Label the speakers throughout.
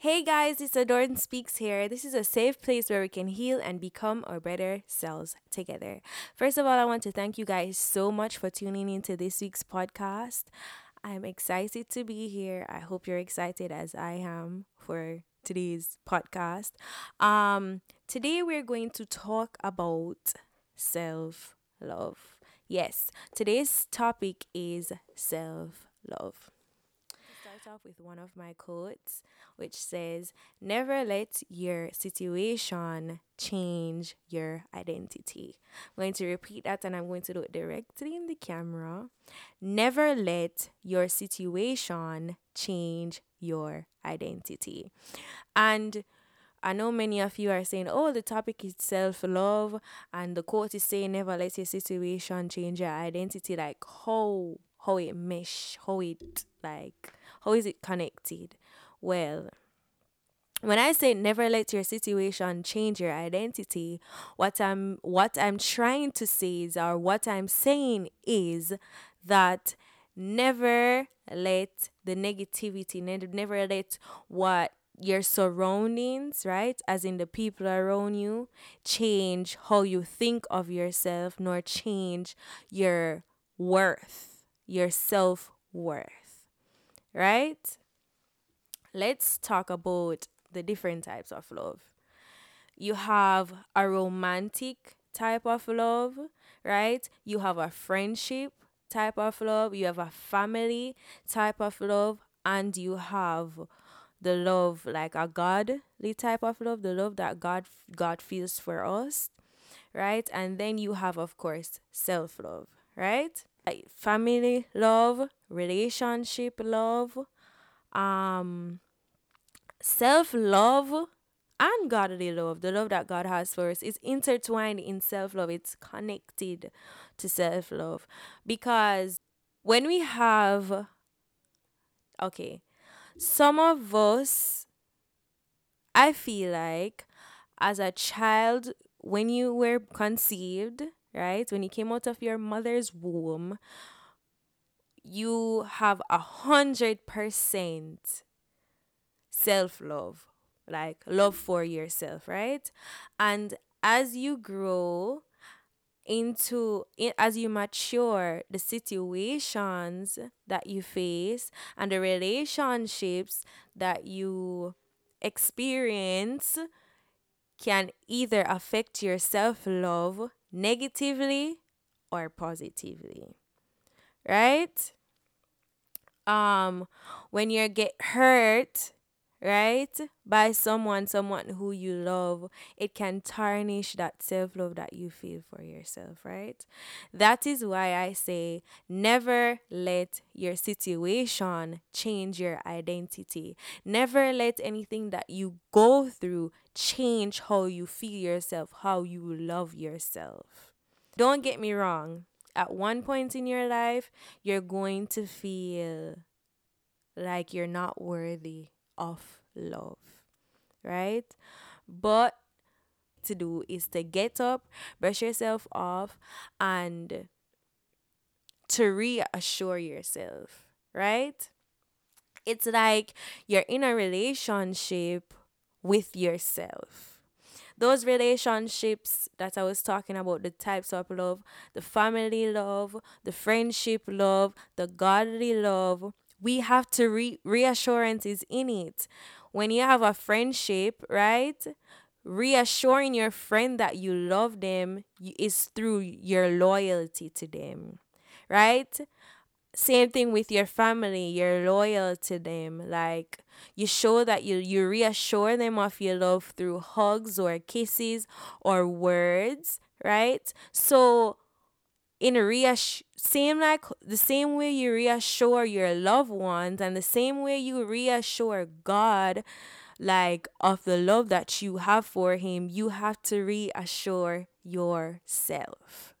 Speaker 1: Hey guys, it's Adorn Speaks here. This is a safe place where we can heal and become our better selves together. First of all, I want to thank you guys so much for tuning into this week's podcast. I'm excited to be here. I hope you're excited as I am for today's podcast. Um, today we're going to talk about self love. Yes, today's topic is self love. Start off with one of my quotes, which says, Never let your situation change your identity. I'm going to repeat that and I'm going to do it directly in the camera. Never let your situation change your identity. And I know many of you are saying, oh, the topic is self love, and the quote is saying, never let your situation change your identity. Like, how, how it mesh, how it, like, how is it connected? Well, when I say never let your situation change your identity, what I'm what I'm trying to say is or what I'm saying is that never let the negativity, never let what your surroundings, right, as in the people around you, change how you think of yourself, nor change your worth, your self worth, right? Let's talk about the different types of love. You have a romantic type of love, right? You have a friendship type of love, you have a family type of love, and you have the love like a godly type of love, the love that God God feels for us, right? And then you have of course self-love, right? Like family love, relationship love, um self-love and godly love, the love that God has for us, is intertwined in self love. It's connected to self love. Because when we have, okay, some of us, I feel like as a child, when you were conceived, right, when you came out of your mother's womb, you have a hundred percent self love, like love for yourself, right? And as you grow into as you mature the situations that you face and the relationships that you experience can either affect your self-love negatively or positively right? Um when you get hurt right by someone someone who you love it can tarnish that self-love that you feel for yourself right? That is why i say never let your situation change your identity. Never let anything that you go through change how you feel yourself how you love yourself don't get me wrong at one point in your life you're going to feel like you're not worthy of love, right? But to do is to get up, brush yourself off, and to reassure yourself, right? It's like you're in a relationship with yourself. Those relationships that I was talking about, the types of love, the family love, the friendship love, the godly love, we have to re- reassurances in it. When you have a friendship, right? Reassuring your friend that you love them is through your loyalty to them, right? Same thing with your family, you're loyal to them. Like you show that you you reassure them of your love through hugs or kisses or words, right? So in a reassure same like the same way you reassure your loved ones and the same way you reassure God like of the love that you have for him you have to reassure yourself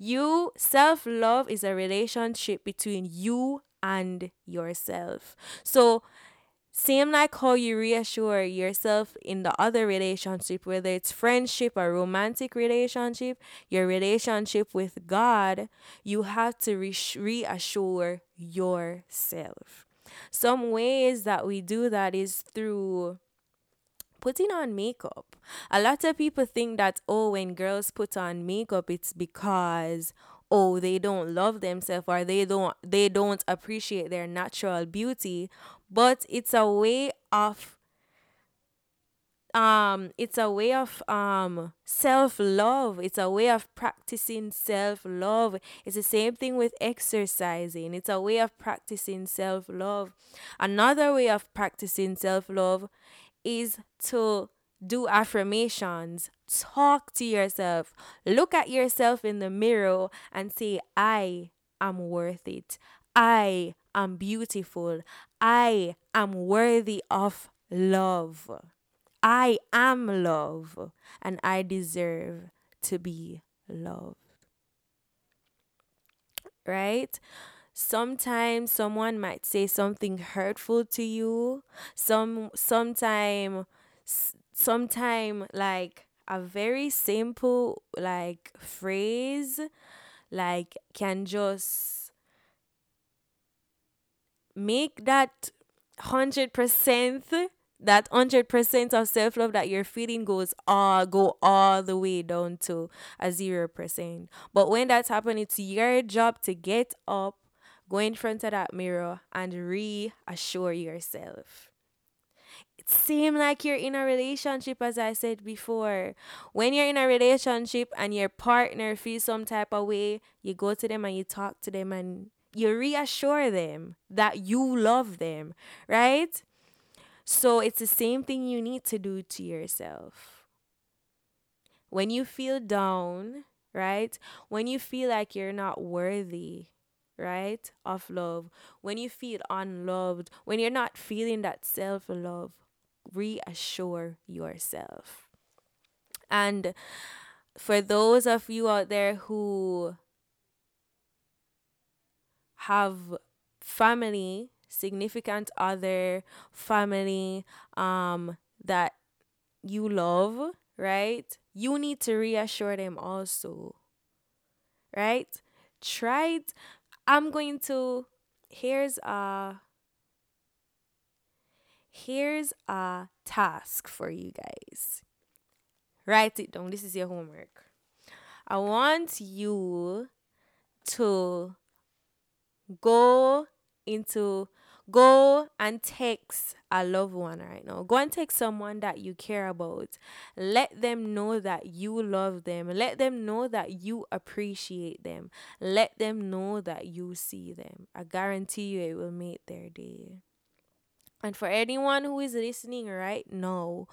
Speaker 1: you self love is a relationship between you and yourself so same like how you reassure yourself in the other relationship, whether it's friendship or romantic relationship, your relationship with God, you have to re- reassure yourself. Some ways that we do that is through putting on makeup. A lot of people think that, oh, when girls put on makeup, it's because oh they don't love themselves or they don't they don't appreciate their natural beauty. But it's a way of um it's a way of um self love it's a way of practicing self love it's the same thing with exercising. It's a way of practicing self love another way of practicing self love is to do affirmations. Talk to yourself. Look at yourself in the mirror and say i am worth it. I am beautiful. I am worthy of love. I am love and I deserve to be loved. Right? Sometimes someone might say something hurtful to you. Some sometime sometime like a very simple like phrase like can just make that 100% that hundred percent of self love that you're feeling goes all go all the way down to a zero percent. But when that's happening, it's your job to get up, go in front of that mirror, and reassure yourself. It seems like you're in a relationship, as I said before. When you're in a relationship and your partner feels some type of way, you go to them and you talk to them and you reassure them that you love them, right? So it's the same thing you need to do to yourself. When you feel down, right? When you feel like you're not worthy, right? Of love. When you feel unloved, when you're not feeling that self love, reassure yourself. And for those of you out there who have family significant other, family um that you love, right? You need to reassure them also. Right? Try it. I'm going to here's a here's a task for you guys. Write it down. This is your homework. I want you to go into Go and text a loved one right now. Go and text someone that you care about. Let them know that you love them. Let them know that you appreciate them. Let them know that you see them. I guarantee you it will make their day. And for anyone who is listening right now,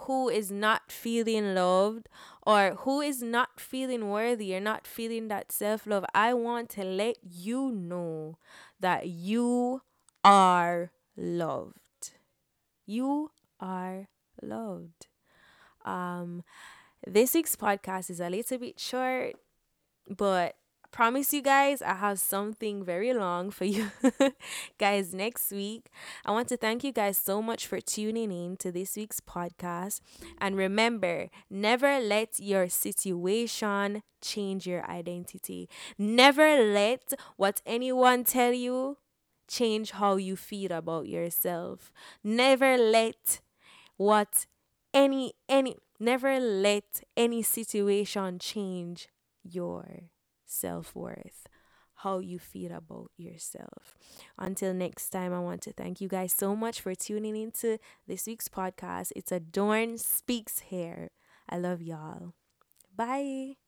Speaker 1: who is not feeling loved or who is not feeling worthy or not feeling that self love, I want to let you know that you are loved. You are loved. Um, this week's podcast is a little bit short, but promise you guys I have something very long for you guys next week. I want to thank you guys so much for tuning in to this week's podcast. And remember, never let your situation change your identity. Never let what anyone tell you change how you feel about yourself. Never let what any any never let any situation change your self-worth how you feel about yourself. Until next time, I want to thank you guys so much for tuning into this week's podcast. It's Adorn Speaks Here. I love y'all. Bye.